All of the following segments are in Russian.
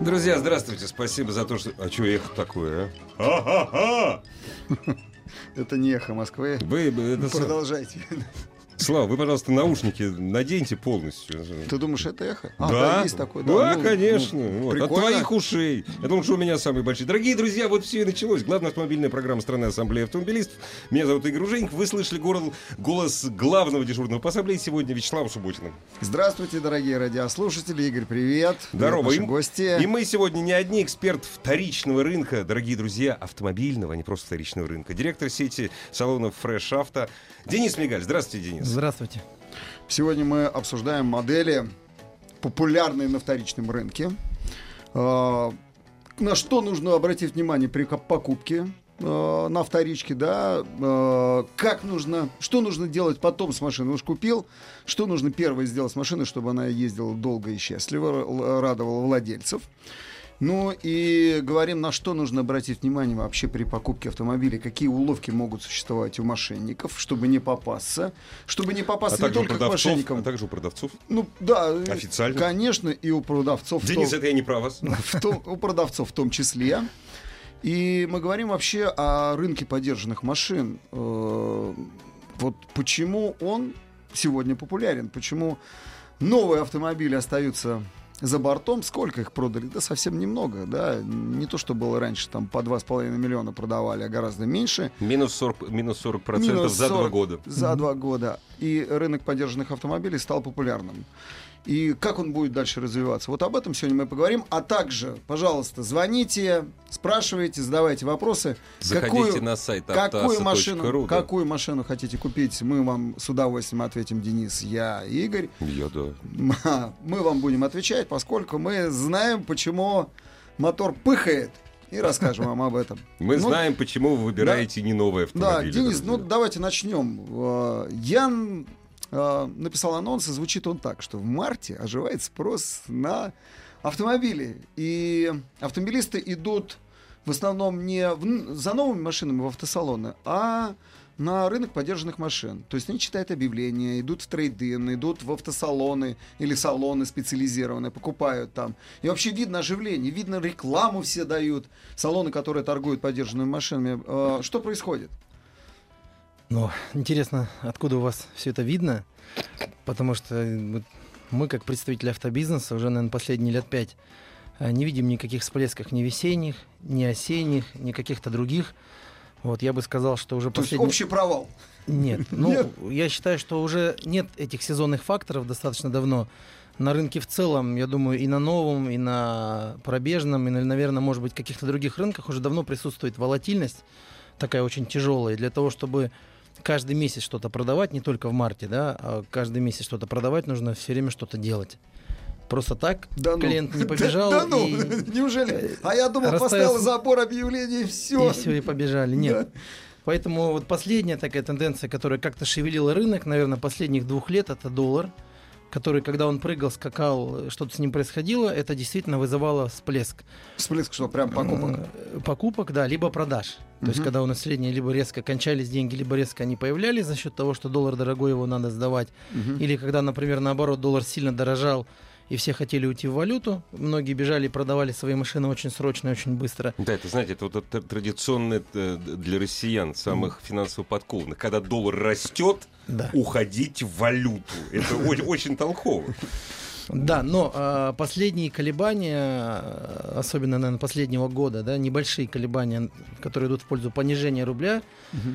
Друзья, здравствуйте. Спасибо за то, что... А что эхо такое, а? Это не эхо Москвы. Вы, это... Продолжайте. Слава, вы, пожалуйста, наушники наденьте полностью. Ты думаешь, это эхо? А, да, есть такой. Да, ну, конечно. ну, вот, от твоих ушей. Я думаю, что у меня самые большие. Дорогие друзья, вот все и началось. Главная автомобильная программа страны Ассамблеи автомобилистов. Меня зовут Игорь Уженик. Вы слышали город, голос главного дежурного по ассамблее сегодня Вячеслава Шуботина. Здравствуйте, дорогие радиослушатели. Игорь, привет. Здорово. И- гости. И мы сегодня не одни эксперт вторичного рынка, дорогие друзья, автомобильного, а не просто вторичного рынка. Директор сети салонов Fresh Auto Денис Мигаль. Здравствуйте, Денис. Здравствуйте. Сегодня мы обсуждаем модели, популярные на вторичном рынке. А, На что нужно обратить внимание при покупке а, на вторичке, да, А, как нужно, что нужно делать потом с машиной, уж купил, что нужно первое сделать с машиной, чтобы она ездила долго и счастливо, радовала владельцев. Ну и говорим, на что нужно обратить внимание вообще при покупке автомобиля, какие уловки могут существовать у мошенников, чтобы не попасться, чтобы не А попасться не также, у только к продавцов, мошенникам. а также у продавцов. Ну да, Официально? конечно, и у продавцов. Денис, том- это я не про вас. в том- у продавцов в том числе. И мы говорим вообще о рынке подержанных машин. Э, Вот почему он сегодня популярен, почему новые автомобили остаются за бортом. Сколько их продали? Да совсем немного, да. Не то, что было раньше, там по 2,5 миллиона продавали, а гораздо меньше. Минус 40, минус 40 процентов Минус за два 40 года. За два года. И рынок подержанных автомобилей стал популярным. И как он будет дальше развиваться? Вот об этом сегодня мы поговорим. А также, пожалуйста, звоните, спрашивайте, задавайте вопросы. Заходите на сайт какую машину, да. какую машину хотите купить? Мы вам с удовольствием ответим, Денис, я, Игорь. Я, да. Мы вам будем отвечать, поскольку мы знаем, почему мотор пыхает. И расскажем вам об этом. Мы Ну, знаем, почему вы выбираете не новые да, автомобили. Денис, ну друзья. давайте начнем. Э, Я э, написал анонс, и звучит он так, что в марте оживает спрос на автомобили. И автомобилисты идут в основном не в за новыми машинами в автосалоны, а на рынок подержанных машин. То есть они читают объявления, идут в трейдин, идут в автосалоны или салоны специализированные, покупают там. И вообще видно оживление, видно рекламу все дают. Салоны, которые торгуют подержанными машинами. Э, Что происходит? Ну, интересно, откуда у вас все это видно? Потому что э, мы, как представители автобизнеса, уже, наверное, последние лет пять э, не видим никаких всплесков ни весенних, ни осенних, ни каких-то других. Вот я бы сказал, что уже То есть последний... общий провал. Нет, ну, Нет? я считаю, что уже нет этих сезонных факторов достаточно давно. На рынке в целом, я думаю, и на новом, и на пробежном, и, наверное, может быть, каких-то других рынках уже давно присутствует волатильность, такая очень тяжелая. И для того, чтобы каждый месяц что-то продавать, не только в марте, да, а каждый месяц что-то продавать, нужно все время что-то делать. Просто так Да ну. клиент не побежал Да, да ну, и, неужели? А я думал, расставил поставил забор объявлений и все. и все, и побежали. Нет. Поэтому вот последняя такая тенденция, которая как-то шевелила рынок, наверное, последних двух лет, это доллар, который, когда он прыгал, скакал, что-то с ним происходило, это действительно вызывало всплеск. Всплеск, что прям покупок. Э, Покупок, да, либо продаж. То есть, Мгм. когда у населения либо резко кончались деньги, либо резко они появлялись за счет того, что доллар дорогой, его надо сдавать. Мгм. Или когда, например, наоборот, доллар сильно дорожал, и все хотели уйти в валюту, многие бежали и продавали свои машины очень срочно очень быстро. Да, это, знаете, это вот это традиционное э, для россиян, самых финансово подкованных. Когда доллар растет, Да. уходить в валюту. Это очень толково. Да, но а, последние колебания, особенно, наверное, последнего года, да, небольшие колебания, которые идут в пользу понижения рубля,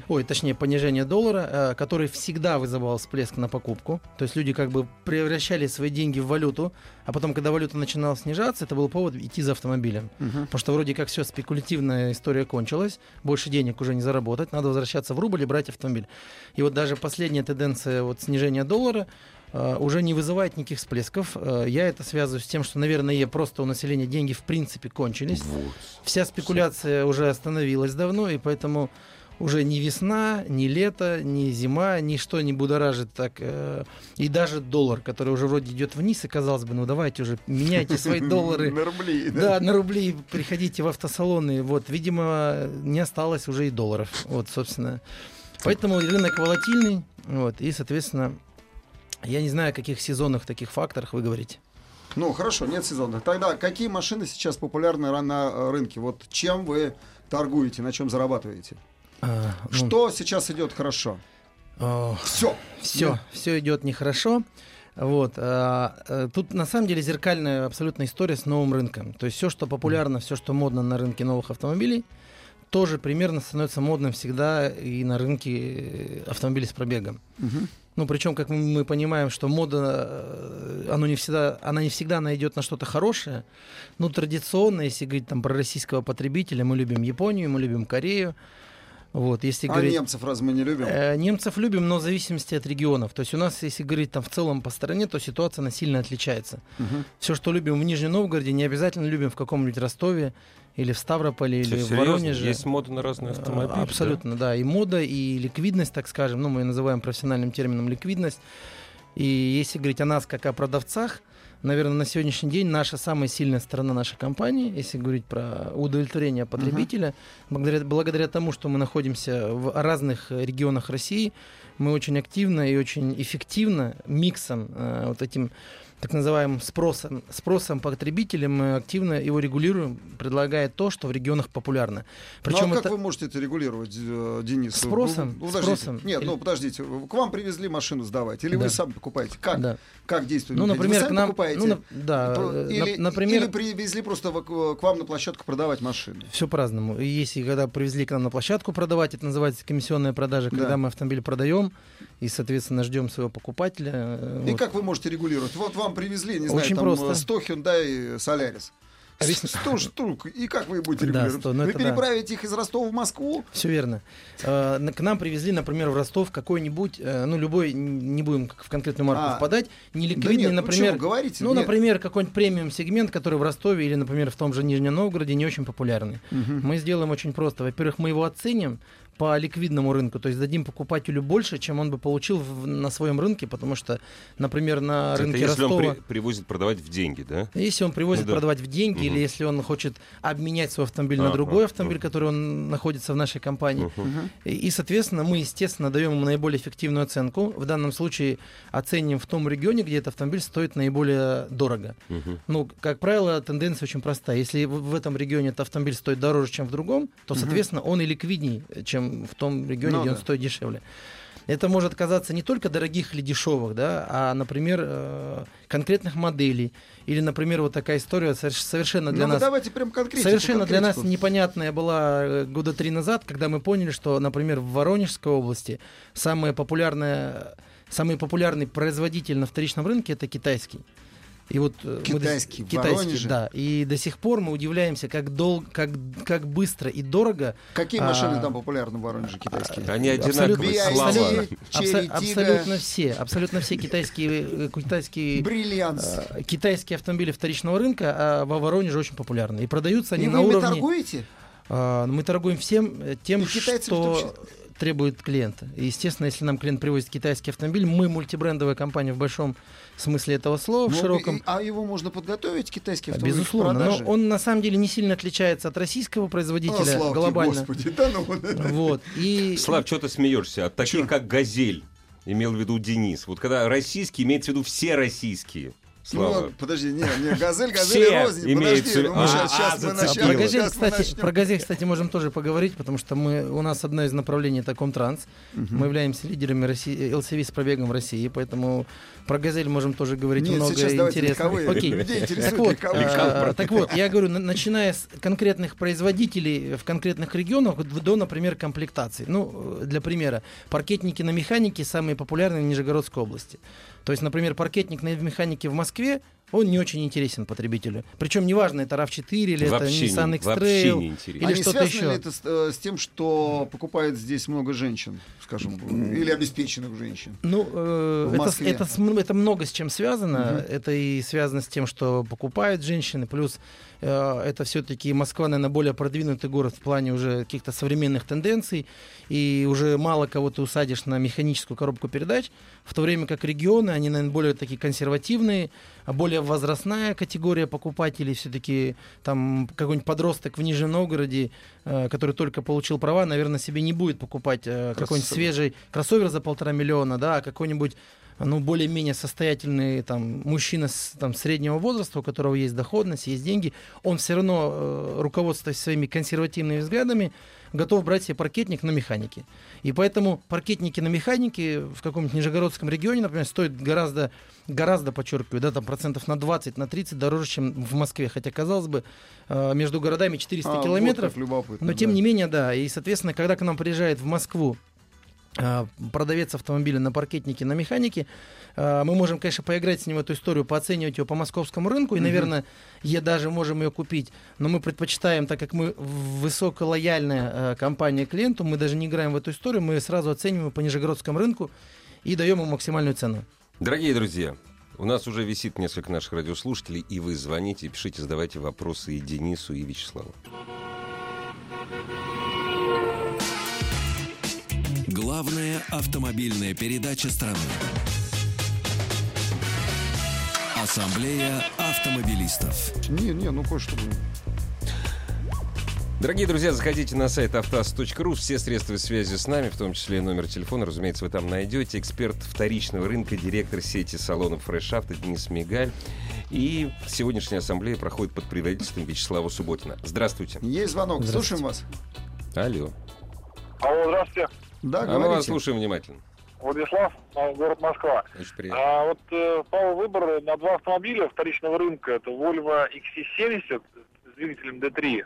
ой, точнее, понижения доллара, а, который всегда вызывал всплеск на покупку. То есть люди как бы превращали свои деньги в валюту, а потом, когда валюта начинала снижаться, это был повод идти за автомобилем. Мгм. Потому что вроде как все, спекулятивная история кончилась, больше денег уже не заработать, надо возвращаться в рубль и брать автомобиль. И вот даже последняя тенденция вот снижения доллара, э, уже не вызывает никаких всплесков. Э, Я это связываю с тем, что, наверное, просто у населения деньги в принципе кончились. Вот. Вся спекуляция уже остановилась давно, и поэтому уже ни весна, ни лето, ни зима, ничто не будоражит так. э, И даже доллар, который уже вроде идет вниз, и казалось бы, ну давайте уже меняйте свои доллары. На рубли. Да, на рубли приходите в автосалоны. Вот, видимо, не осталось уже и долларов. Вот, собственно. Поэтому рынок волатильный. Вот, и, соответственно, я не знаю, о каких сезонных таких факторах вы говорите. Ну, хорошо, нет сезонных. Тогда какие машины сейчас популярны на рынке? Вот чем вы торгуете, на чем зарабатываете? А, ну, Что сейчас идет хорошо? а, Все. все, все идет нехорошо. Вот. а, э, Тут на самом деле зеркальная абсолютно история с новым рынком. То есть все, что популярно, все, что модно на рынке новых автомобилей, тоже примерно становится модным всегда и на рынке автомобилей с пробегом. Ну, причем, как мы- понимаем, что мода, э, оно не всегда, она не всегда она идет на что-то хорошее. Ну, традиционно, если говорить там про российского потребителя, мы любим Японию, мы любим Корею. Вот, если А говорить... немцев раз мы не любим? Э, Немцев любим, но в зависимости от регионов. То есть у нас, если говорить там в целом по стране, то ситуация она сильно отличается. Мгм. Все, что любим в Нижнем Новгороде, не обязательно любим в каком-нибудь Ростове или в Ставрополе Всё или в серьезно? Воронеже. Есть мода на разные автомобили. А, Абсолютно, да? И мода, и ликвидность, так скажем, ну, мы ее называем профессиональным термином ликвидность. И если говорить о нас как о продавцах, наверное, на сегодняшний день наша самая сильная сторона нашей компании, если говорить про удовлетворение потребителя, благодаря, благодаря тому, что мы находимся в разных регионах России, мы очень активно и очень эффективно миксом э, вот этим так называемым спросом, спросом потребителя мы активно его регулируем, предлагая то, что в регионах популярно. ну, а как это- вы можете это регулировать, э, Денис? Спросом, Ну, подождите. спросом. Нет, Или- ну подождите. К вам привезли машину сдавать, или вы Да. сами покупаете? Как? Да. Как действует? Ну, например, вы к сами нам, покупаете? ну, на- да, э, или, на- например, или привезли просто к вам на площадку продавать машины. все по-разному. Если когда привезли к нам на площадку продавать, это называется комиссионная продажа, Да. когда мы автомобиль продаем и, соответственно, ждем своего покупателя. э, И вот. как вы можете регулировать? Вот вам привезли, не знаю, Очень там просто. э, 100 Hyundai Solaris. Объясню. 100 штук. И как вы будете Да, регулировать? 100, ну вы это да. переправите их из Ростова в Москву? Все верно. Э, К нам привезли, например, в Ростов какой-нибудь, э, ну, любой, не будем в конкретную марку А. впадать, Да неликвидный, нет, ну например, чего, говорите. ну, Нет. например, какой-нибудь премиум-сегмент, который в Ростове или, например, в том же Нижнем Новгороде не очень популярный. Мгм. Мы сделаем очень просто. Во-первых, мы его оценим по ликвидному рынку, то есть дадим покупателю больше, чем он бы получил в- на своем рынке, потому что, например, на Это рынке если Ростова... он при- привозит продавать в деньги, да? Если он привозит Ну да. продавать в деньги, Мгм. или если он хочет обменять свой автомобиль на Ага, другой автомобиль, мгм. который он находится в нашей компании. Мгм. и, и, соответственно, мы, естественно, даем ему наиболее эффективную оценку. В данном случае оценим в том регионе, где этот автомобиль стоит наиболее дорого. Мгм. Ну, как правило, тенденция очень простая. Если в, в этом регионе этот автомобиль стоит дороже, чем в другом, то, соответственно, он и ликвидней, чем в том регионе, Ну где да. он стоит дешевле. Это может казаться не только дорогих или дешевых, да, а, например, э, конкретных моделей. Или, например, вот такая история соверш- совершенно для ну, нас давайте прям конкретику. Совершенно для нас конкретику. непонятная была э, года три назад, когда мы поняли, что, например, в Воронежской области самая популярная, самый популярный производитель на вторичном рынке это китайский. И вот э, мы Китайский в китайский, Воронеже? да. И до сих пор мы удивляемся, как дол, как как быстро и дорого. Какие а, машины там популярны в Воронеже китайские? Они Абсолютно. одинаковые, BIC, слава. Черри, Абсо- Тига. абсолютно все, абсолютно все китайские э, китайские Бриллиант. э, китайские автомобили вторичного рынка а во Воронеже очень популярны. И продаются они И на вы уровне. торгуете? А, Мы торгуем всем тем, И что требует клиента. И, естественно, если нам клиент привозит китайский автомобиль, мы мультибрендовая компания в большом смысле этого слова, в Ну, широком. и- А его можно подготовить, китайский автомобиль, Безусловно, но он на самом деле не сильно отличается от российского О, производителя слава тебе, глобально. Господи, да ну, Вот. И Слав, что ты смеешься? От таких, Чё? как «Газель», имел в виду Денис. Вот когда российский, имеется в виду все российские. Слава. Ну, подожди, не, не, газель, газель Все и рознь. имеют Подожди, ну, мы виду- сейчас, А, сейчас а, мы начнем. про газель, сейчас мы кстати, начнем. про газель, кстати, можем тоже поговорить, потому что мы, у нас одно из направлений это Комтранс. Мы являемся лидерами России, LCV с пробегом в России, поэтому про газель можем тоже говорить Нет, много интересного. Окей. Людей Так вот, а, так вот, я говорю, на- начиная с конкретных производителей в конкретных регионах до, например, комплектаций. Ну, э, для примера, паркетники на механике самые популярные в Нижегородской области. То есть, например, паркетник на механике в Москве он не очень интересен потребителю. Причем неважно, это RAV4 или Вообще это Nissan X-Trail. вообще не интересно. Или а что-то связано еще. ли это с, э, с тем, что покупает здесь много женщин, скажем, или обеспеченных женщин? Ну, э, это, это, это много с чем связано. Это и связано с тем, что покупают женщины, плюс это все-таки Москва, наверное, более продвинутый город в плане уже каких-то современных тенденций, и уже мало кого ты усадишь на механическую коробку передач, в то время как регионы, они, наверное, более такие консервативные, более возрастная категория покупателей, все-таки там какой-нибудь подросток в Нижнем Новгороде, э, который только получил права, наверное, себе не будет покупать э, какой-нибудь свежий кроссовер за полтора миллиона, да, а какой-нибудь ну, более-менее состоятельный там, мужчина с, там, среднего возраста, у которого есть доходность, есть деньги, он все равно, э, руководствуясь своими консервативными взглядами, готов брать себе паркетник на механике. И поэтому паркетники на механике в каком-нибудь Нижегородском регионе, например, стоят гораздо, гораздо, подчеркиваю, да, там процентов на 20, на 30 дороже, чем в Москве. Хотя, казалось бы, э, между городами 400 А, вот километров. любопытно, Но тем да. не менее, да. И, соответственно, когда к нам приезжает в Москву продавец автомобиля на паркетнике, на механике, а, мы можем, конечно, поиграть с ним в эту историю, пооценивать ее по московскому рынку, и, наверное, я даже можем ее купить. Но мы предпочитаем, так как мы высоколояльная а, компания клиенту, мы даже не играем в эту историю, мы сразу оцениваем по нижегородскому рынку и даем ему максимальную цену. Дорогие друзья, у нас уже висит несколько наших радиослушателей, и вы звоните, пишите, задавайте вопросы и Денису, и Вячеславу. Главная автомобильная передача страны. Ассамблея автомобилистов. Не, не, ну кое-что. Дорогие друзья, заходите на сайт автоаз.ру. Все средства связи с нами, в том числе и номер телефона, разумеется, вы там найдете. Эксперт вторичного рынка, директор сети салонов Fresh Auto Денис Мигаль. И сегодняшняя ассамблея проходит под предводительством Вячеслава Субботина. Здравствуйте. Есть звонок, Здравствуйте. слушаем вас. Алло. Алло, здравствуйте. Да, а мы вас говорите. слушаем внимательно. Владислав, а, город Москва. Очень приятно. А вот э, пал выбор на два автомобиля вторичного рынка. Это Volvo XC70 с двигателем D3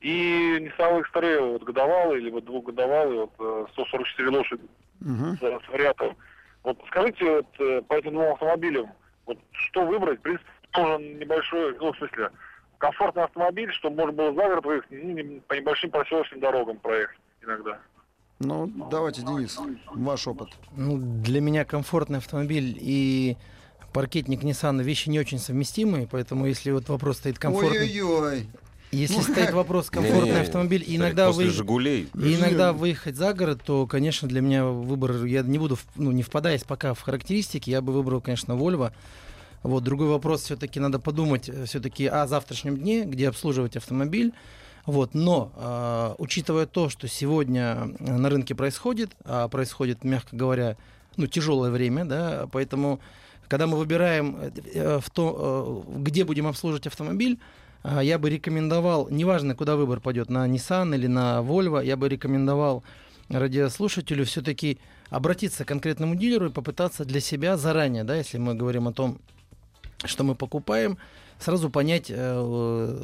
и Nissan X-Trail, вот годовалый, либо двухгодовалый, вот, э, 144 лошади Мгм. с, с вариатором. Вот скажите, вот, э, по этим двум автомобилям, вот что выбрать? В принципе, нужен небольшой, ну, в смысле, комфортный автомобиль, чтобы можно было за город выехать, ну, не- по небольшим проселочным дорогам проехать иногда. Ну, давайте, Денис, ваш опыт. Ну, для меня комфортный автомобиль и паркетник Nissan вещи не очень совместимые, поэтому если вот вопрос стоит комфортный, Ой-ой-ой. если Ну, стоит вопрос комфортный Не-не-не, автомобиль, иногда После вы «Жигулей» и иногда выехать за город, то, конечно, для меня выбор, я не буду, ну, не впадаясь пока в характеристики, я бы выбрал, конечно, Volvo. Вот, другой вопрос, все-таки надо подумать все-таки о завтрашнем дне, где обслуживать автомобиль. Вот, но, э, учитывая то, что сегодня на рынке происходит, а происходит, мягко говоря, ну, тяжелое время, да, поэтому, когда мы выбираем, э, э, в то, э, где будем обслуживать автомобиль, а, я бы рекомендовал, неважно, куда выбор пойдет, на Nissan или на Volvo, я бы рекомендовал радиослушателю все-таки обратиться к конкретному дилеру и попытаться для себя заранее, да, если мы говорим о том, что мы покупаем, сразу понять э,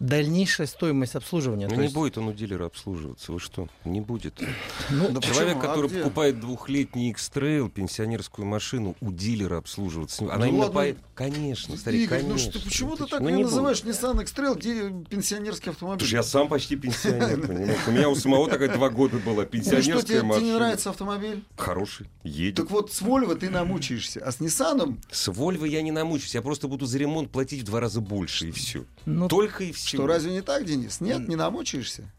дальнейшая стоимость обслуживания. Ну не есть, будет он у дилера обслуживаться. Вы что? Не будет. ну, Да Человек, почему? А который где? покупает двухлетний X-Trail, пенсионерскую машину, у дилера обслуживаться. Она Ну именно ладно. по- Конечно, старик, Игорь, ну конечно. что, почему ты Ну, так ну, не называешь Nissan X-Trail, где пенсионерский Потому автомобиль? что я сам почти пенсионер, понимаешь? У меня у самого такая два года была Ну что, пенсионерская тебе, тебе машина. не нравится автомобиль? Хороший, едет. Так вот, с Volvo ты намучаешься, а с Nissan С Вольво я не намучусь, я просто буду за ремонт платить в два раза больше, и все. ну, Только и все. Что, разве не так, Денис? Нет, не намучаешься?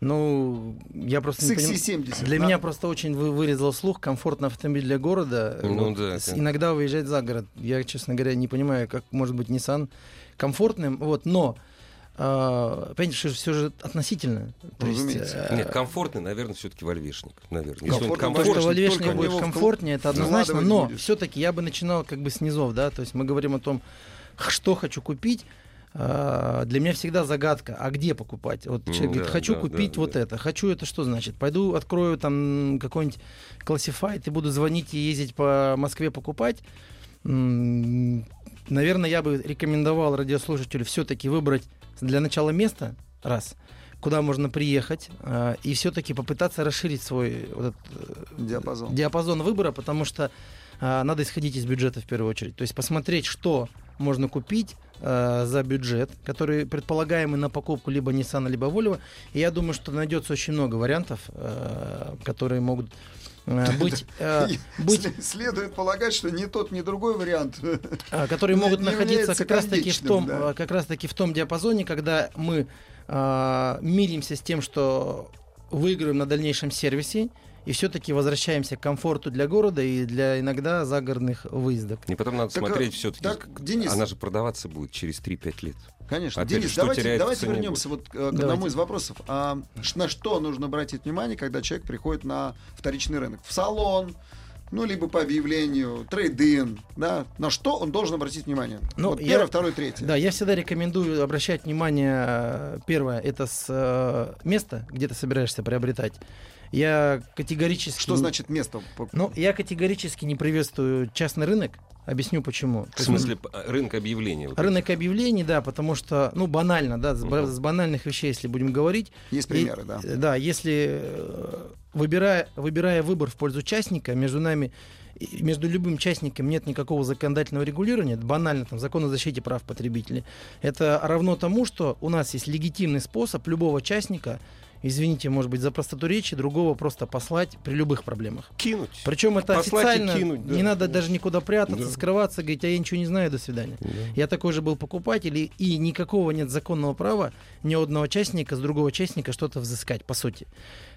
ну, я просто не поним- XC70. Для да? меня просто очень вы- вырезал слух комфортный автомобиль для города. Ну да, с-. Иногда выезжать за город. Я, честно говоря, не понимаю, как может быть Nissan комфортным. Вот, но а, понимаете, что все же относительно. То есть, э, Нет, комфортный, наверное, все-таки вольвешник. Наверное. Комфортный То, что Комфортный, вольвешник только будет комфортнее, это однозначно, но все-таки я бы начинал как бы с низов, да, то есть мы говорим о том, что хочу купить, для меня всегда загадка, а где покупать? Вот человек М, говорит, да, хочу да, купить да, вот да. это, хочу это, что значит? Пойду открою там какой-нибудь классифайт и буду звонить и ездить по Москве покупать. Наверное, я бы рекомендовал радиослушателю все-таки выбрать для начала место, раз, куда можно приехать, а, и все-таки попытаться расширить свой вот этот, э, Диапазон. диапазон выбора, потому что а, надо исходить из бюджета в первую очередь. То есть посмотреть, что можно купить э, за бюджет, который предполагаемый на покупку либо Nissan, либо Volvo. И я думаю, что найдется очень много вариантов, э, которые могут э, быть, э, быть Следует полагать, что ни тот, ни другой вариант. а, которые могут не находиться как раз таки в том, да. как раз таки в том диапазоне, когда мы миримся с тем, что выиграем на дальнейшем сервисе и все-таки возвращаемся к комфорту для города и для иногда загородных выездов. И потом надо Так, смотреть а, все-таки. так, Денис- Она же продаваться будет через 3-5 лет. Конечно. Опять же, Денис, что давайте, давайте вернемся вот э, к одному Давайте. из вопросов. А, на что нужно обратить внимание, когда человек приходит на вторичный рынок? В салон, ну, либо по объявлению, трейдин, да? На что он должен обратить внимание? Ну, вот я- первое, второе, третье. Да, я всегда рекомендую обращать внимание, первое, это с э, места, где ты собираешься приобретать. Я категорически... Что значит место? Ну, я категорически не приветствую частный рынок. Объясню почему. В смысле, п- рынок объявлений. вот Рынок объявлений, да, потому что, ну, банально, да, с, ба- с банальных вещей, если будем говорить. Есть И- примеры, да. э, Да, если э, выбирая, выбирая выбор в пользу частника, между нами, и между любым частником нет никакого законодательного регулирования, это банально, там, закон о защите прав потребителей. Это равно тому, что у нас есть легитимный способ любого частника, извините, может быть, за простоту речи, другого просто послать при любых проблемах. Кинуть. Причем это Послать официально, кинуть, да, не надо конечно. даже никуда прятаться, Да. скрываться, говорить, а я ничего не знаю, до свидания. Я такой же был покупатель, и, и никакого нет законного права ни у одного частника с другого частника что-то взыскать, по сути.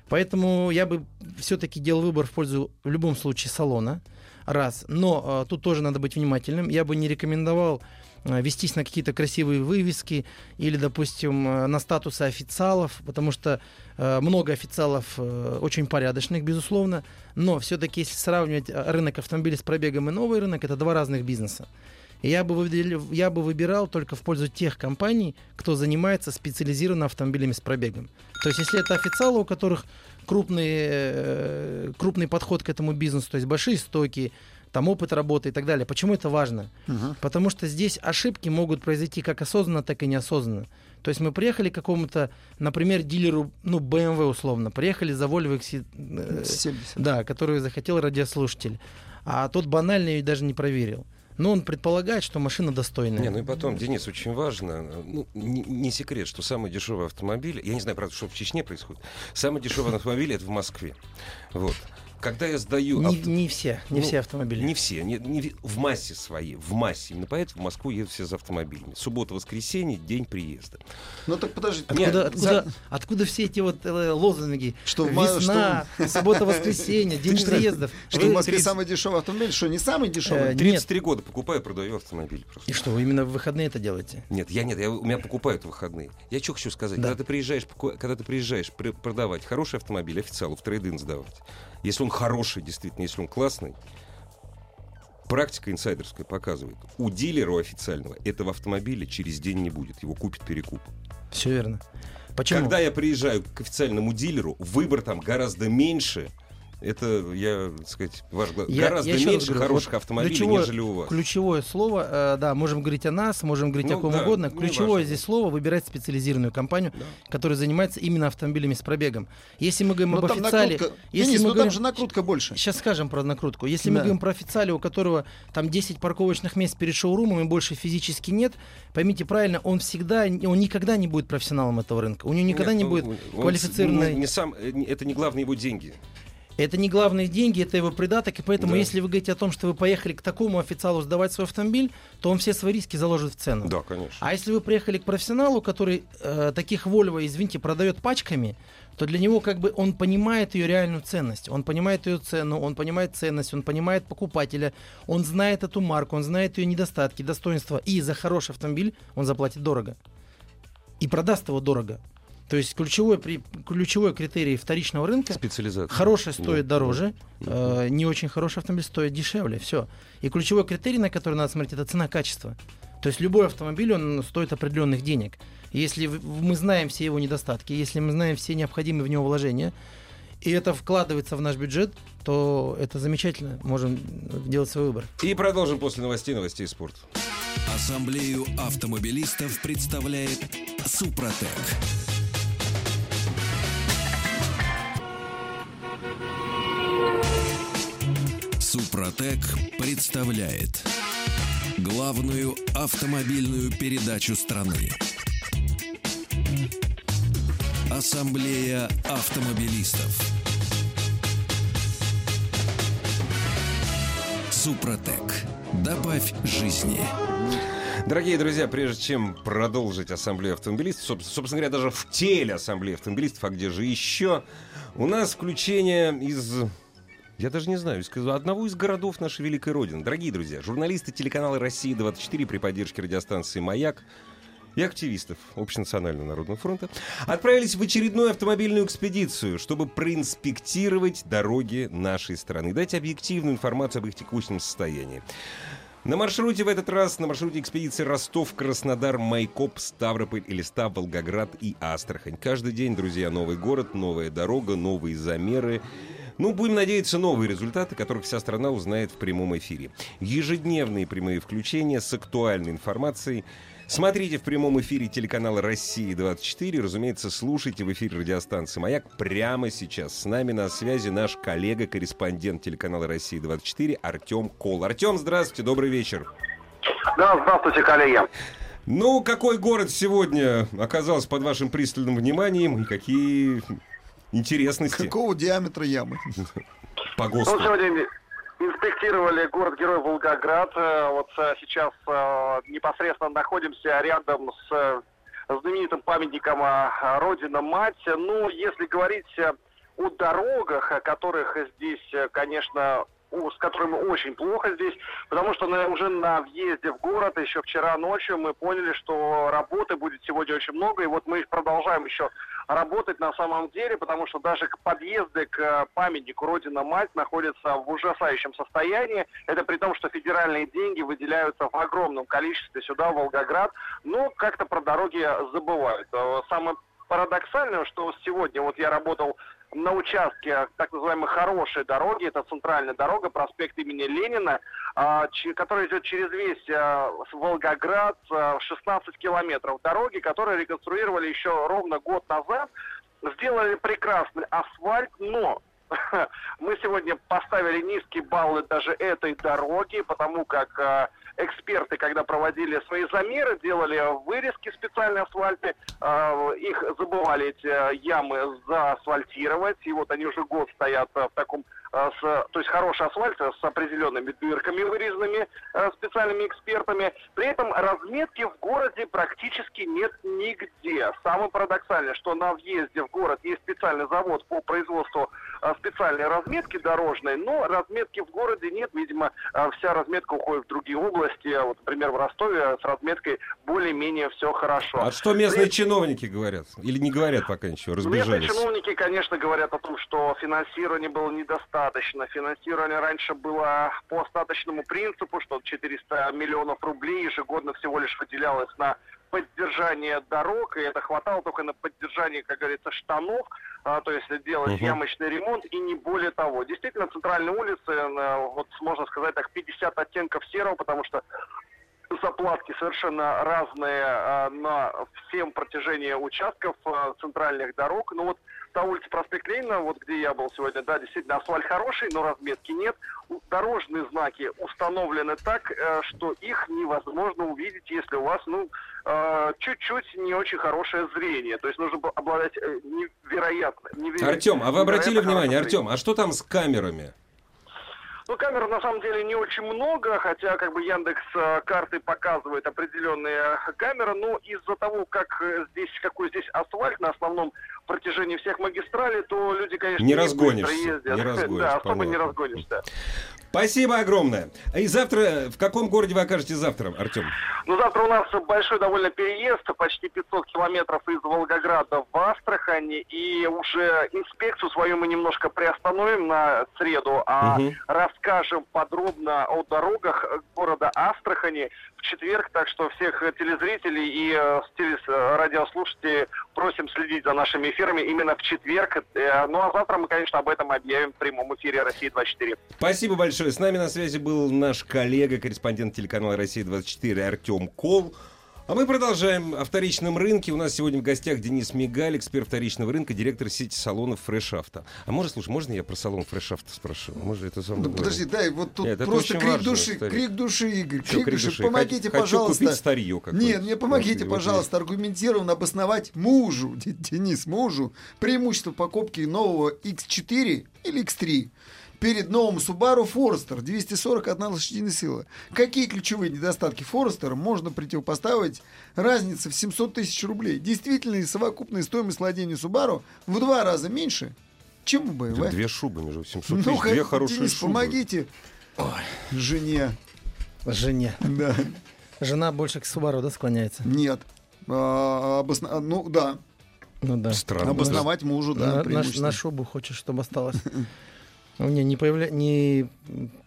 Поэтому я бы все-таки делал выбор в пользу, в любом случае, салона. Раз. Но э, тут тоже надо быть внимательным. Я бы не рекомендовал вестись на какие-то красивые вывески или, допустим, э, на статусы официалов, потому что э, много официалов э, очень порядочных, безусловно. Но все-таки, если сравнивать э, рынок автомобилей с пробегом и новый рынок, это два разных бизнеса. Я бы, выделил- я бы выбирал только в пользу тех компаний, кто занимается специализированно автомобилями с пробегом. То есть, если это официалы, у которых крупный, э, крупный подход к этому бизнесу, то есть большие стоки, там опыт работы и так далее. Почему это важно? Мгм. Потому что здесь ошибки могут произойти как осознанно, так и неосознанно. То есть мы приехали к какому-то, например, дилеру, ну, BMW условно, приехали за Volvo XC, э, 70. да, которую захотел радиослушатель. А тот банально ее даже не проверил. Но он предполагает, что машина достойная. Не, ну и потом, Денис, очень важно, ну, не, не секрет, что самый дешевый автомобиль, я не знаю, правда, что в Чечне происходит, самый дешевый автомобиль это в Москве. Вот. Когда я сдаю... не, авто- не все, не Ну, все автомобили. Не все, не, не в массе своей, в массе. Именно поэтому в Москву едут все за автомобилями. Суббота-воскресенье, день приезда. Ну так подождите. Нет, Откуда, за- откуда, откуда все эти вот э, лозунги? Что в ма- Весна, суббота-воскресенье, день что- приездов. Что Вы- в Москве 30 самый дешевый автомобиль? Что, не самый Э, дешевый? нет. 33 года покупаю, продаю автомобиль просто. И что, вы именно в выходные это делаете? Нет, я нет, я, у меня покупают в выходные. Я что хочу сказать, Да. когда ты приезжаешь, когда ты приезжаешь пр- продавать хороший автомобиль, официалу в трейдинг сдавать, если он хороший, действительно, если он классный, практика инсайдерская показывает, у дилера у официального этого автомобиля через день не будет, его купит перекуп. Все верно. Почему? Когда я приезжаю к официальному дилеру, выбор там гораздо меньше. Это, я, так сказать, ваш Я- гораздо я меньше говорю, хороших вот автомобилей, ключевое- нежели у вас. Ключевое слово, э, да, можем говорить о нас, можем говорить Ну о ком да, угодно. Ключевое важно. здесь слово выбирать специализированную компанию, Да. которая занимается именно автомобилями с пробегом. Если мы говорим Ну об там официале, накрутка. если Денис, мы ну там говорим- же накрутка больше. Сейчас скажем про накрутку. Если мы Да. говорим про официаля, у которого там 10 парковочных мест перед шоурумом и больше физически нет, поймите правильно, он всегда, он никогда не будет профессионалом этого рынка. У него никогда Нет, не ну, будет квалифицированной... не- не сам, э, это не главные его деньги. Это не главные деньги, это его придаток, и поэтому Да. если вы говорите о том, что вы поехали к такому официалу сдавать свой автомобиль, то он все свои риски заложит в цену. Да, конечно. А если вы приехали к профессионалу, который э, таких Volvo, извините, продает пачками, то для него как бы он понимает ее реальную ценность, он понимает ее цену, он понимает ценность, он понимает покупателя, он знает эту марку, он знает ее недостатки, достоинства, и за хороший автомобиль он заплатит дорого. И продаст его дорого. То есть ключевой, при- ключевой критерий вторичного рынка Специализация. Хороший стоит Да, дороже, э, не очень хороший автомобиль стоит дешевле. Все. И ключевой критерий, на который надо смотреть, это цена-качество. То есть любой автомобиль, он стоит определенных денег. Если мы знаем все его недостатки, если мы знаем все необходимые в него вложения, и это вкладывается в наш бюджет, то это замечательно. Можем делать свой выбор. И продолжим после новостей, новостей спорта. Ассамблею автомобилистов представляет Супротек. Супротек представляет главную автомобильную передачу страны. Ассамблея автомобилистов. Супротек. Добавь жизни. Дорогие друзья, прежде чем продолжить ассамблею автомобилистов, соб- собственно говоря, даже в теле ассамблеи автомобилистов, а где же еще, у нас включение из... Я даже не знаю, одного из городов нашей великой Родины. Дорогие друзья, журналисты телеканала «Россия-24» при поддержке радиостанции «Маяк» и активистов Общенационального народного фронта отправились в очередную автомобильную экспедицию, чтобы проинспектировать дороги нашей страны, дать объективную информацию об их текущем состоянии. На маршруте в этот раз, на маршруте экспедиции Ростов, Краснодар, Майкоп, Ставрополь, Элиста, Волгоград и Астрахань. Каждый день, друзья, новый город, новая дорога, новые замеры. Ну, будем надеяться, новые результаты, которых вся страна узнает в прямом эфире. Ежедневные прямые включения с актуальной информацией. Смотрите в прямом эфире телеканала «Россия-24». Разумеется, слушайте в эфире радиостанции «Маяк» прямо сейчас. С нами на связи наш коллега-корреспондент телеканала «Россия-24» Артем Кол. Артем, здравствуйте, добрый вечер. Да, здравствуйте, коллеги. Ну, какой город сегодня оказался под вашим пристальным вниманием и какие интересности Какого диаметра ямы? по Ну, ГОСТу? сегодня инспектировали город-герой Волгоград. Э, Вот э, сейчас э, непосредственно находимся рядом с знаменитым памятником Родина-Мать. Ну, если говорить о дорогах, о которых здесь, конечно, с которыми очень плохо здесь, потому что на- уже на въезде в город еще вчера ночью мы поняли, что работы будет сегодня очень много, и вот мы продолжаем еще работать на самом деле, потому что даже к подъезды к э, памятнику Родина-Мать находятся в ужасающем состоянии. Это при том, что федеральные деньги выделяются в огромном количестве сюда, в Волгоград, но как-то про дороги забывают. Э, Самое парадоксальное, что сегодня вот я работал на участке так называемой хорошей дороги, это центральная дорога, проспект имени Ленина, а, которая идет через весь а, Волгоград, а, 16 километров дороги, которые реконструировали еще ровно год назад, сделали прекрасный асфальт, но мы сегодня поставили низкие баллы даже этой дороги, потому как а, эксперты, когда проводили свои замеры, делали вырезки специальные асфальты, а, их забывали эти а, ямы заасфальтировать, и вот они уже год стоят а, в таком, а, с, то есть хороший асфальт с определенными дырками вырезанными специальными экспертами. При этом разметки в городе практически нет нигде. Самое парадоксальное, что на въезде в город есть специальный завод по производству специальной разметки дорожной, но разметки в городе нет. Видимо, а, вся разметка уходит в другие области. А Вот, например, в Ростове с разметкой более-менее все хорошо. А что местные чиновники говорят? Или не говорят пока ничего, Местные разбежались? чиновники, конечно, говорят о том, что финансирования было недостаточно. Финансирование раньше было по остаточному принципу, что 400 миллионов рублей ежегодно всего лишь выделялось на поддержание дорог, и это хватало только на поддержание, как говорится, штанов, а, то есть делать Мгм. ямочный ремонт и не более того. Действительно, центральные улицы, э, вот можно сказать так, 50 оттенков серого, потому что заплатки совершенно разные а, на всем протяжении участков а, центральных дорог. Ну вот та улица проспект Ленина, вот где я был сегодня, да, действительно асфальт хороший, но разметки нет. Дорожные знаки установлены так, э, что их невозможно увидеть, если у вас, ну, э, чуть-чуть не очень хорошее зрение. То есть нужно было обладать э, невероятно, невероятно. Артем, а вы обратили внимание, Артем, а что там с камерами? ну, камер на самом деле не очень много, хотя как бы Яндекс э, карты показывает определенные камеры, но из-за того, как э, здесь какой здесь асфальт на основном протяжении всех магистралей, то люди, конечно, Не быстро разгонишься, ездят. не разгонишь, да, особо не разгонишься. Спасибо огромное. И завтра, в каком городе вы окажетесь завтра, Артем? Ну, завтра у нас большой довольно переезд, почти 500 километров из Волгограда в Астрахань, и уже инспекцию свою мы немножко приостановим на среду, а Мгм. расскажем подробно о дорогах города Астрахани в четверг, так что всех телезрителей и э, э, радиослушателей просим следить за нашими эфирами именно в четверг. Э, Ну, а завтра мы, конечно, об этом объявим в прямом эфире «Россия-24». Спасибо большое. С нами на связи был наш коллега, корреспондент телеканала «Россия-24» Артем Кол. А мы продолжаем о вторичном рынке. У нас сегодня в гостях Денис Мигаль, эксперт вторичного рынка, директор сети салонов Auto. А может, слушай, можно я про салон Auto спрошу? Может, это самое Ну, подожди, дай, вот тут Нет, просто крик важно, души, старик. крик души, Игорь, Чё, крик, крик души. души? Помогите, Хочу пожалуйста. купить старье. Нет, мне помогите, Вот, вот пожалуйста, аргументированно обосновать мужу, Денис, мужу, преимущество покупки нового X4 или X3 перед новым Subaru Forester 241 лошадиная сила. Какие ключевые недостатки Forester можно противопоставить разнице в 700 тысяч рублей? Действительно ли совокупная стоимость владения Subaru в два раза меньше, чем у BMW? Две шубы между 700 Ну, тысяч, две как- хорошие Денис, шубы. помогите жене. Жене. Да. Жена больше к Субару, да, склоняется? Нет. А, обосна- а, Ну, да. Ну да. Странно. Обосновать мужу, да, на, на, на шубу хочешь, чтобы осталось. У меня не, появля... не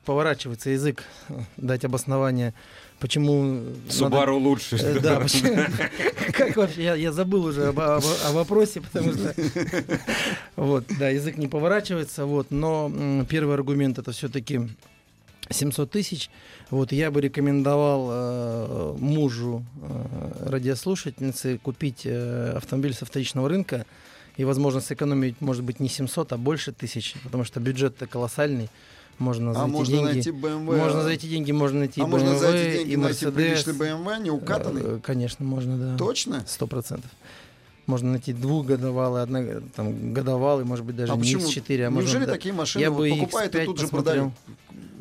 поворачивается язык э, дать обоснование, почему... Субару лучше. надо- Э, Да, почему- Как вообще? Я, я забыл уже об- об- о вопросе, потому что... Вот, да, язык не поворачивается, вот, но первый аргумент это все-таки 700 тысяч. Вот я бы рекомендовал э, мужу э, радиослушательницы купить э, автомобиль со вторичного рынка и, возможно, сэкономить, может быть, не 700, а больше тысяч, потому что бюджет-то колоссальный. Можно за А эти можно деньги... найти BMW. Можно за эти деньги можно найти а можно за BMW эти деньги и найти Mercedes. приличный BMW, не укатанный? Э, Конечно, можно, да. Точно? Сто процентов. Можно найти двухгодовалый, одно, там, годовалый, может быть, даже а не почему? X4, а Неужели можно... такие машины Я вот бы и X5 тут же посмотрел. продают?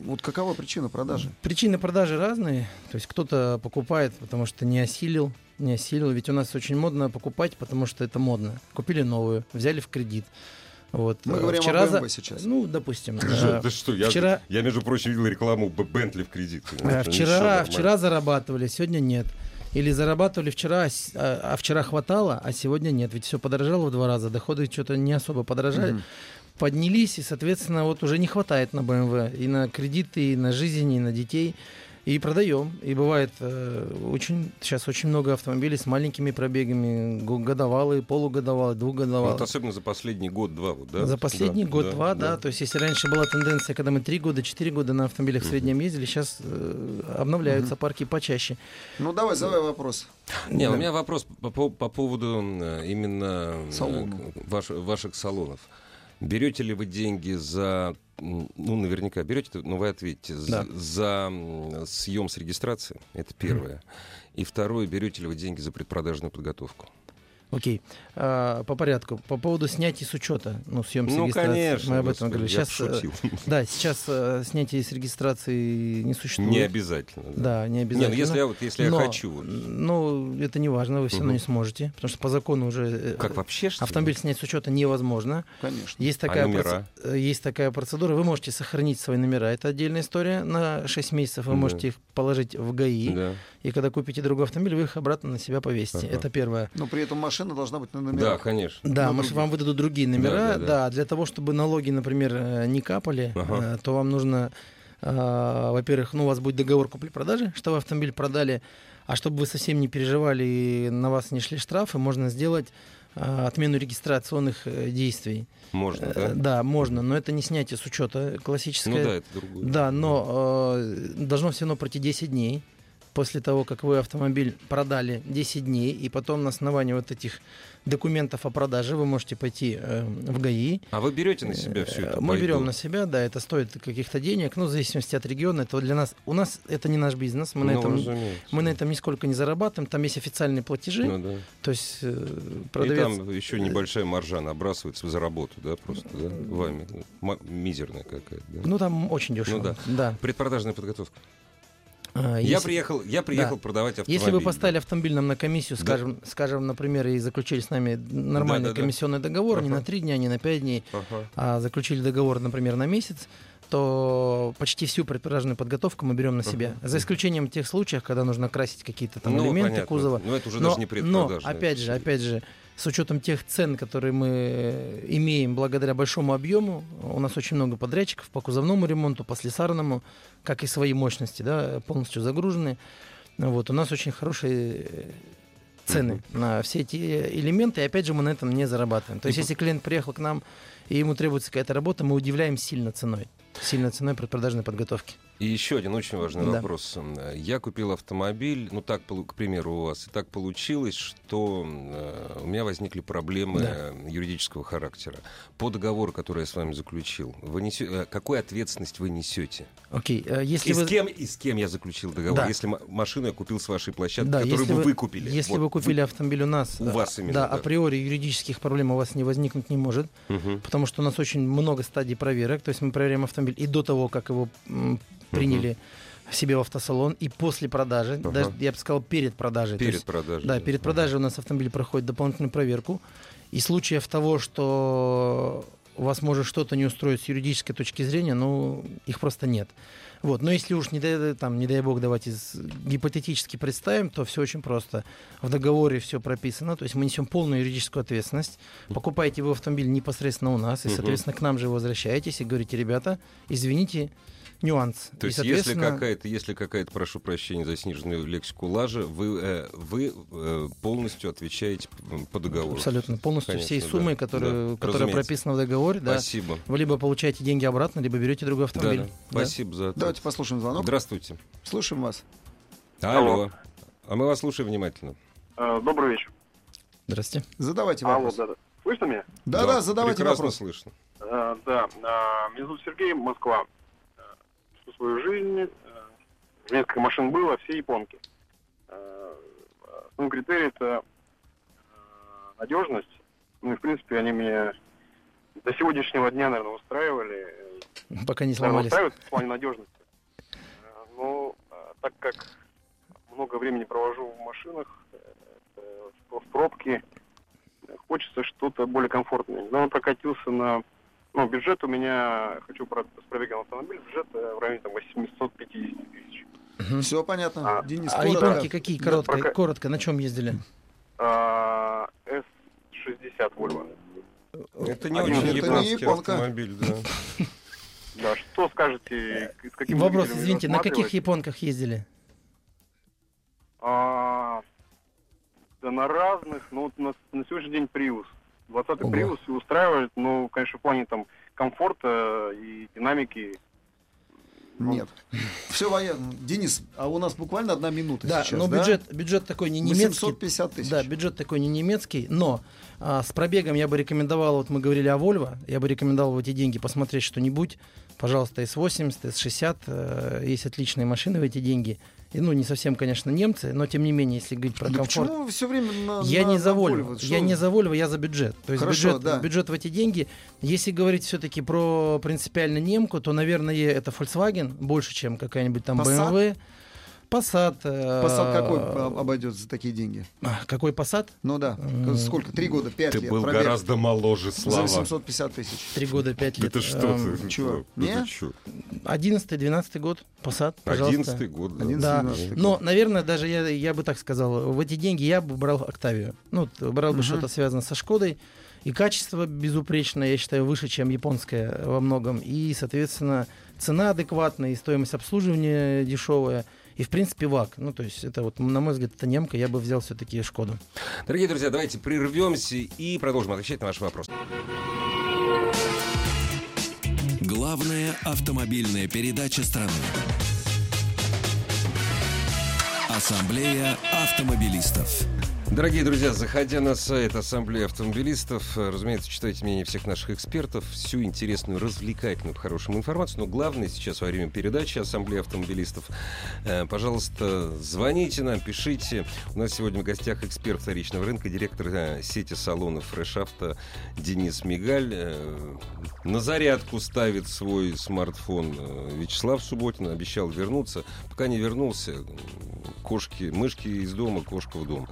Вот какова причина продажи? Причины продажи разные. То есть кто-то покупает, потому что не осилил, не осилил. Ведь у нас очень модно покупать, потому что это модно. Купили новую, взяли в кредит. Вот. Мы э, говорим вчера о за- BMW сейчас. Ну, допустим. Да э, что, я, вчера- я, между прочим, видел рекламу Бентли в кредит. э? Ну, Вчера, вчера зарабатывали, сегодня нет. Или зарабатывали вчера, а а а вчера хватало, а сегодня нет. Ведь все подорожало в два раза, доходы что-то не особо подорожали. Мгм. Поднялись, и, соответственно, вот уже не хватает на БМВ. И на кредиты, и на жизнь, и на детей. И продаем. И бывает э, очень сейчас очень много автомобилей с маленькими пробегами, го- годовалые, полугодовалые, Вот двухгодовалые. особенно за последний год-два. Вот, да? За последний Да, год-два, да, То есть, если раньше была тенденция, когда мы три года, четыре года на автомобилях в среднем ездили, сейчас э, обновляются парки почаще. Ну давай, задавай вопрос. Не, у Да. меня вопрос по, по- по поводу именно э, ваш- ваших салонов. Берете ли вы деньги за, ну, наверняка берете, но вы ответите, Да. за, за съем с регистрации, это первое. И второе, берете ли вы деньги за предпродажную подготовку? Окей. А, по порядку. По поводу снятия с учета, ну, съем с ну, регистрации. конечно. Мы об этом говорили. я Сейчас, э, пошутил. да, сейчас э, снятие с регистрации не существует. Не обязательно. Да, не Не, обязательно. ну если я, вот, если я Но, хочу. вот. Ну, это не важно, вы все равно Мгм. не сможете, потому что по закону уже э, Как вообще, что ли? автомобиль снять с учета невозможно. Конечно. Есть такая, А номера? проц- есть такая процедура, вы можете сохранить свои номера, это отдельная история. На 6 месяцев вы Да. можете их положить в ГАИ, Да. И когда купите другой автомобиль, вы их обратно на себя повесите. Ага. Это первое. Но при этом машина должна быть на да, номерах. конечно. Да, на мы ж других. вам выдадут другие номера. Да, Да, да, да. для того, чтобы налоги, например, э, не капали, Ага. э, то вам нужно, э, во-первых, ну, у вас будет договор купли-продажи, что вы автомобиль продали, а чтобы вы совсем не переживали и на вас не шли штрафы, можно сделать отмену регистрационных действий. Можно, да? Да, можно, но это не снятие с учета Ну классическое. да, это другое. Да, но э, должно все равно пройти 10 дней после того, как вы автомобиль продали 10 дней, и потом на основании вот этих документов о продаже вы можете пойти э, в ГАИ. А вы берете на себя все Э, это? Мы берем на себя, да, это стоит каких-то денег, ну, в зависимости от региона. Это для нас, у нас это не наш бизнес, мы, на, Ну, этом, разумеется. мы на этом нисколько не зарабатываем, там есть официальные платежи, Ну, да. то есть э, И продавец... там еще небольшая маржа набрасывается за работу, да, просто, да, вами. Мизерная какая-то, да. Ну, там очень дешево. Ну да. да. Предпродажная подготовка. А, Я если- приехал, я приехал Да. продавать автомобиль. Если вы поставили автомобиль нам на комиссию, Да. скажем, скажем, например, и заключили с нами нормальный Да-да-да. комиссионный договор, не Ага. на три дня, не на пять дней, Ага. а заключили договор, например, на месяц, то почти всю предпродажную подготовку мы берем на себя. Ага. За исключением тех случаев, когда нужно красить какие-то там Ну, элементы понятно. кузова. Но это уже Но, даже не но, предпродажная. опять же, опять же, с учетом тех цен, которые мы э, имеем благодаря большому объему, у нас очень много подрядчиков по кузовному ремонту, по слесарному, как и свои мощности, да, полностью загружены. Вот, у нас очень хорошие э, цены на все эти элементы, и опять же мы на этом не зарабатываем. То есть, если клиент приехал к нам, и ему требуется какая-то работа, мы удивляем сильно ценой. Сильно ценой предпродажной подготовки. И еще один очень важный Да. вопрос. Я купил автомобиль, ну так, к примеру, у вас, и так получилось, что э, у меня возникли проблемы Да. юридического характера. По договору, который я с вами заключил, вы несе- э, какую ответственность вы несете? Окей, э, если и, вы... с кем, и с кем я заключил договор? Да. Если машину я купил с вашей площадки, Да, которую вы вы, выкупили. Если Вот, вы купили автомобиль у нас, У вас именно, да, да. априори юридических проблем у вас не возникнуть не может, Мгм. потому что у нас очень много стадий проверок. То есть мы проверяем автомобиль и до того, как его приняли себе в автосалон, и после продажи, Ага. даже, я бы сказал, перед продажей. Перед есть, продажей. Да, перед продажей у нас автомобиль проходит дополнительную проверку. И случаев того, что у вас может что-то не устроить с юридической точки зрения, ну, их просто нет. Вот. Но если уж, не дай, там, не дай бог, давайте гипотетически представим, то все очень просто. В договоре все прописано, то есть мы несем полную юридическую ответственность. Покупаете вы автомобиль непосредственно у нас, и, соответственно, к нам же возвращаетесь и говорите, ребята, извините, нюанс. То И, есть, если соответственно, какая-то, если какая-то, прошу прощения за сниженную лексику лажа, вы, э, вы э, полностью отвечаете по договору. Абсолютно. Полностью Конечно, всей да. суммой, которая, Да, которая прописана в договоре, да, Спасибо. вы либо получаете деньги обратно, либо берете другой Да, автомобиль. да. Да. Спасибо за ответ. Давайте послушаем звонок. Здравствуйте. Слушаем вас. Алло. Алло. А мы вас слушаем внимательно. Э, Добрый вечер. Здрасте. Задавайте Алло, вопрос. да, да. Слышно меня? Да-да, задавайте прекрасно вопрос. слышно. Э, Да, а, меня зовут Сергей, Москва. Э, Всю свою жизнь, э, несколько машин было, все японки. Э, Основной критерий это э, надежность. Ну и в принципе они меня до сегодняшнего дня, наверное, устраивали. Э, Пока не Наверное, сломались. устраивают в плане надежности. Э, Но э, так как много времени провожу в машинах, э, э, в пробке, э, хочется что-то более комфортное. Недавно прокатился на... Ну, бюджет у меня, хочу про- с пробегом автомобиль, бюджет э, в районе там, 850 тысяч. Мгм. Все понятно. А, Денис, А коротко. японки какие? Коротко, пока- коротко, на чем ездили? А, S60 Volvo. Это не очень это не японский японка. автомобиль, да. Да, что скажете, с каким Вопрос, извините, на каких японках ездили? А, да на разных, ну вот на, на сегодняшний день Prius. 20-й Ого. Prius устраивает, но, конечно, в плане там комфорта и динамики. ну, Нет. Все военно. Денис, а у нас буквально одна минута Да, сейчас, но да? бюджет, бюджет такой не немецкий. 850 тысяч. Да, бюджет такой не немецкий, но а, с пробегом я бы рекомендовал, вот мы говорили о Volvo, я бы рекомендовал в эти деньги посмотреть что-нибудь. Пожалуйста, S80, S60, э, есть отличные машины в эти деньги. И, ну, не совсем, конечно, немцы, но тем не менее, если говорить про Да комфорт. почему все время на, Я на- не за. Volvo? Я не за Volvo, я за бюджет. То есть Хорошо, бюджет, да. бюджет в эти деньги. Если говорить все-таки про принципиально немку, то, наверное, это Volkswagen больше, чем какая-нибудь там Passat? BMW. Passat. э, Passat какой об- обойдется за такие деньги? Какой Passat? Ну да. М. Сколько? Три года, пять Ты лет. был пробег. гораздо моложе, За Слава. 850 тысяч. Три года, пять лет. ты что Эм, ты? чё, Да не? ты чё? 11-12 год, Passat, пожалуйста. 11 год. да. 11 Да, 12 год. но, наверное, даже я, я бы так сказал, в эти деньги я бы брал Октавию. Ну, брал бы Мгм. что-то связанное со Шкодой. И качество безупречное, я считаю, выше, чем японское во многом. И, соответственно, цена адекватная, и стоимость обслуживания дешевая. И, в принципе, ВАК. Ну, то есть, это вот, на мой взгляд, это немка. Я бы взял все-таки Шкоду. Дорогие друзья, давайте прервемся и продолжим отвечать на ваши вопросы. Главная автомобильная передача страны. Ассамблея автомобилистов. Дорогие друзья, заходя на сайт Ассамблеи автомобилистов, разумеется, читайте мнение всех наших экспертов, всю интересную, развлекательную, по-хорошему информацию. Но главное сейчас во время передачи Ассамблеи автомобилистов, э, пожалуйста, звоните нам, пишите. У нас сегодня в гостях эксперт вторичного рынка, директор э, сети салонов Auto Денис Мигаль. Э, На зарядку ставит свой смартфон Вячеслав Субботин, обещал вернуться. Пока не вернулся, кошки, мышки из дома, кошка в дом.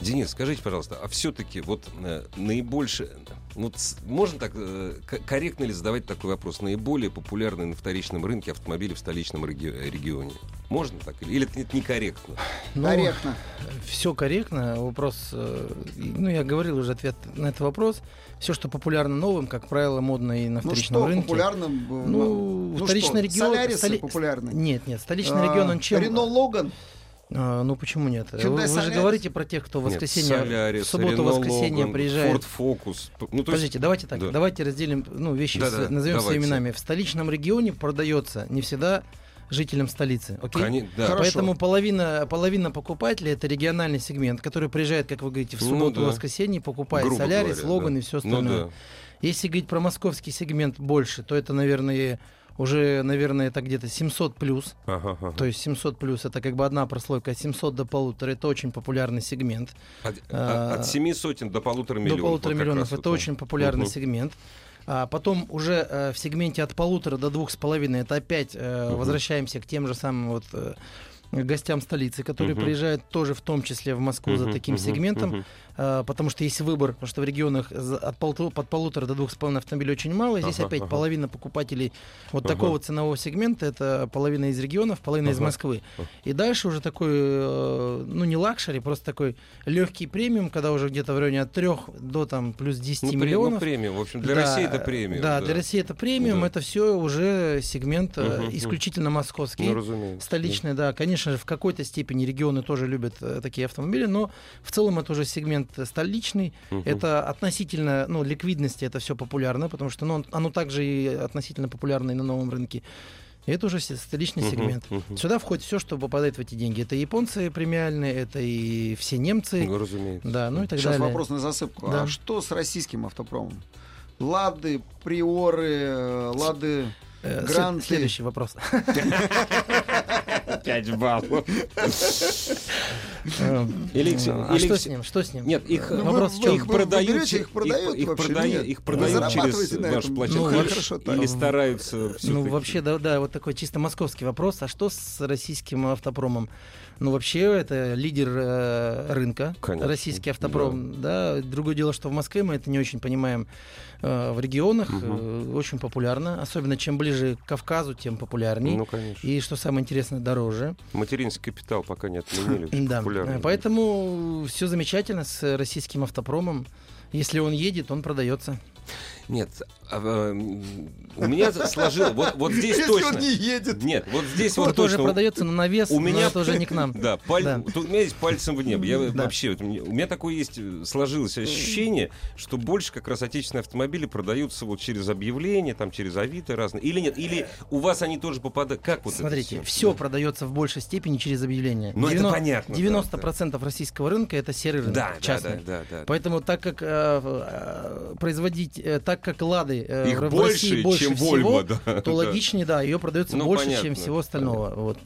Денис, скажите, пожалуйста, а все-таки вот э, наибольше, ну, можно так э, корректно ли задавать такой вопрос? Наиболее популярные на вторичном рынке автомобили в столичном реги- регионе? Можно так или, или это некорректно? Корректно. Все корректно. Вопрос, э, ну, я говорил уже ответ на этот вопрос. Все, что популярно новым, как правило, модно и на Ну вторичном что, рынке. популярным? э, Ну, ну вторичный что, регион... Солярисы столи- популярны. Нет, нет, столичный регион, он чем... Рено Логан. А, ну почему нет? Вы, Hyundai вы же Solaris? говорите про тех, кто в воскресенье, Нет, Solaris, в субботу, Renault воскресенье Logan, приезжает. Ford Focus. Ну, то есть- Подождите, давайте так, да. давайте разделим, ну, вещи, Да-да, с- назовем давайте. своими именами. В столичном регионе продается не всегда жителям столицы. Окей? Кони- да. Хорошо. Поэтому половина, половина покупателей это региональный сегмент, который приезжает, как вы говорите, в Ну субботу, да. воскресенье, покупает Грубо солярис, говоря, Логан да. и все Ну остальное. да. Если говорить про московский сегмент больше, то это, наверное, уже, наверное, это где-то 700 плюс. Ага, ага. То есть 700 плюс это как бы одна прослойка, а 700 до полутора это очень популярный сегмент. От, а, от сотен до полутора миллионов. До полутора вот миллионов это вот, очень популярный Мгм. сегмент. А потом уже э, в сегменте от полутора до двух с половиной это опять э, Мгм. возвращаемся к тем же самым вот э, гостям столицы, которые Мгм. приезжают тоже в том числе в Москву за Мгм, таким мгм, сегментом, мгм. Э, потому что есть выбор, потому что в регионах от полту- под полутора до двух с половиной автомобилей очень мало, здесь Ага, опять ага. половина покупателей вот Ага. такого ценового сегмента это половина из регионов, половина из Ага. Москвы. Ага. И дальше уже такой, э, ну не luxury, просто такой легкий премиум, когда уже где-то в районе от 3 до там плюс 10 Ну, ну, миллионов. премиум. В общем, для Да, России это премиум. Да, для России это премиум, Да. это все уже сегмент мгм. исключительно московский. Ну, разумеется. Столичный, да, конечно же, в какой-то степени регионы тоже любят такие автомобили, но в целом это уже сегмент э, столичный. Мгм. Это относительно, ну, ликвидности это все популярно, потому что ну, оно также и относительно популярно и на новом рынке. И это уже столичный Мгм, сегмент. мгм. Сюда входит все, что попадает в эти деньги. Это японцы премиальные, это и все немцы, Ну, разумеется. да, ну и так Сейчас далее. вопрос на засыпку. Да. А что с российским автопромом? Лады, приоры, э, лады, Э, гранты. Следующий вопрос. 5 баллов. Эм, Или- А или- что с ним? Что с ним? Нет, их, Ну, Вопрос вы- в чем? их продают, их продают их, вообще? продают, их через вашу этом? площадку. Ну, или- хорошо так. или стараются Ну, вообще, да, да, вот такой чисто московский вопрос. А что с российским автопромом? Ну, вообще, это лидер э, рынка, Конечно, российский автопром. Да. Другое дело, что в Москве мы это не очень понимаем. Э, в регионах э, очень популярно. Особенно, чем ближе к Кавказу, тем популярней. Ну, конечно. И, что самое интересное, дороже. Материнский капитал пока не отменили. Да. Поэтому все замечательно с российским автопромом. Если он едет, он продается. Нет, а, м, у меня сложилось... Вот, вот здесь Если точно... он не едет. Нет, вот здесь Он вот тоже точно... продается, но на вес, У меня это уже не к нам. Да, паль- Да. Тут у меня есть пальцем в небо. Я Да. вообще, вот у меня- такое есть, э, сложилось ощущение, что больше как раз отечественные автомобили продаются вот через объявления, там через Авито разные. Или нет, или у вас они тоже попадают. Как вот Смотрите, это все всё? продается в большей степени через объявления. Ну, это 90 понятно, да, 90% российского рынка это серый рынок, Да, да, частный. да, да, да. Поэтому так как э, э, производить, э, так как лады э, Их в больше, России больше чем всего, Вольво, да, то да. логичнее, да, ее продается Ну, больше, понятно, чем всего остального. Вот.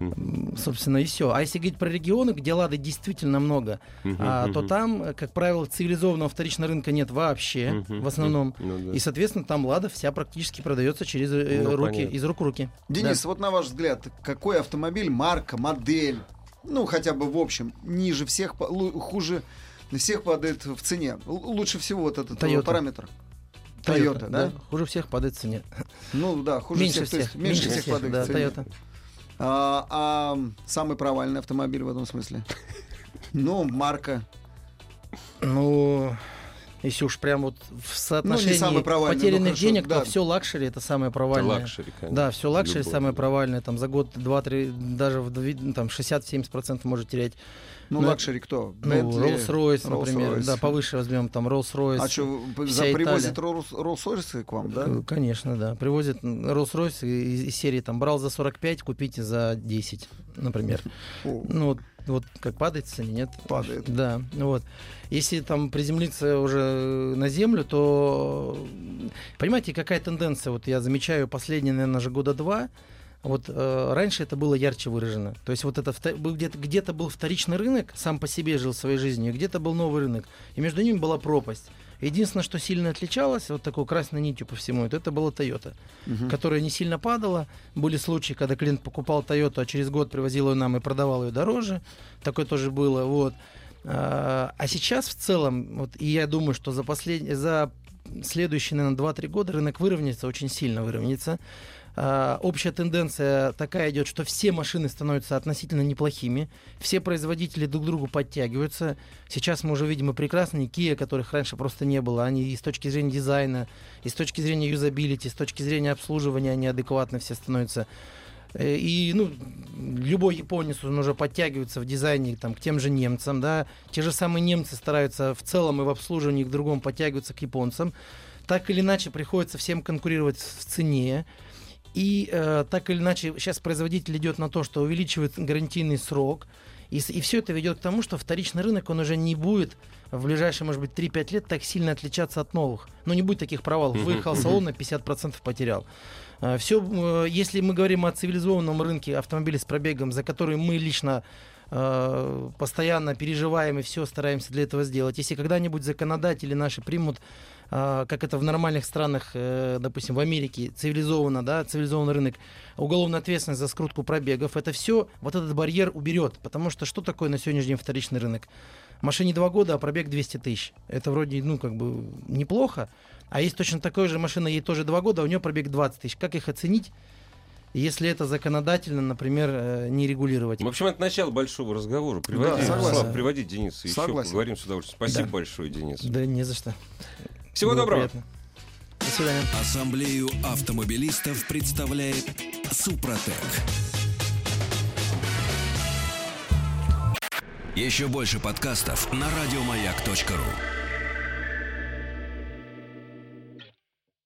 М, Собственно, и все. А если говорить про регионы, где лады действительно много, Мгм, а, то мгм. там, э, как правило, цивилизованного вторичного рынка нет вообще, Мгм, в основном. Ну да. И, соответственно, там лада вся практически продается через э, Ну, руки, понятно. из рук в руки. Денис, вот на ваш взгляд, какой автомобиль, марка, модель, ну хотя бы в общем, ниже всех, хуже всех падает в цене? Лучше всего вот этот Toyota. параметр. Да. Toyota, да? Хуже всех падает в цене. Ну да, хуже меньше всех, есть всех. меньше всех, падает да, в цене. Toyota. А, а самый провальный автомобиль в этом смысле? Ну, марка. Ну, если уж прям вот в соотношении Ну, провальный, ну, потерянных хорошо, денег, да. то все luxury это самое провальное. luxury, конечно. Да, все luxury Любой, самое да. провальное. Там за год 2-3, даже в там 60-70% может терять. Ну, Ну, luxury кто? Ну, Rolls-Royce, например. Rolls-Royce. Да, повыше возьмем там Rolls-Royce. А что, вся привозят. Rolls- Rolls-Royce к вам, да? Э, Конечно, да. Привозят Rolls-Royce из, из серии там брал за 45, купите за 10, например. О, Ну, вот, вот как падает цене, нет? Падает. Да, вот. Если там приземлиться уже на землю, то понимаете, какая тенденция? Вот я замечаю последние, наверное, же года два. Вот э, раньше это было ярче выражено. То есть вот это где-то, где-то был вторичный рынок, сам по себе жил своей жизнью, где-то был новый рынок. И между ними была пропасть. Единственное, что сильно отличалось, вот такой красной нитью по всему, это, это была Toyota, мгм. которая не сильно падала. Были случаи, когда клиент покупал Toyota, а через год привозил ее нам и продавал ее дороже. Такое тоже было. Вот. А а сейчас в целом, вот, и я думаю, что за, послед... за следующие, наверное, 2-3 года рынок выровняется, очень сильно выровняется. А, общая тенденция такая идет, что все машины становятся относительно неплохими, все производители друг к другу подтягиваются. Сейчас мы уже видим и прекрасные Kia, которых раньше просто не было. Они и с точки зрения дизайна, и с точки зрения юзабилити, с точки зрения обслуживания, они адекватно все становятся. Э, И ну, любой японец он уже подтягивается в дизайне там, к тем же немцам. Да? Те же самые немцы стараются в целом и в обслуживании к другому подтягиваться к японцам. Так или иначе приходится всем конкурировать в цене. И э, так или иначе, сейчас производитель идет на то, что увеличивает гарантийный срок. И, и все это ведет к тому, что вторичный рынок, он уже не будет в ближайшие, может быть, 3-5 лет так сильно отличаться от новых. Ну, не будет таких провалов. Выехал салон на 50% потерял. Все, если мы говорим о цивилизованном рынке автомобилей с пробегом, за который мы лично э, постоянно переживаем и все стараемся для этого сделать. Если когда-нибудь законодатели наши примут, э, как это в нормальных странах, э, допустим, в Америке, цивилизованно, да, цивилизованный рынок, уголовная ответственность за скрутку пробегов, это все вот этот барьер уберет. Потому что что такое на сегодняшний день вторичный рынок? Машине два года, а пробег 200 тысяч. Это вроде, ну, как бы неплохо. А есть точно такой же машина, ей тоже два года, а у нее пробег 20 тысяч. Как их оценить, если это законодательно, например, э, не регулировать? В общем, это начало большого разговора. Приводи, Да, согласен. Слав, приводи Дениса еще. Согласен. Поговорим с удовольствием. Спасибо Да. большое, Денис. Да не за что. Всего Было доброго. приятно. До свидания. Ассамблею автомобилистов представляет Супротек. Еще больше подкастов на радиомаяк.ру.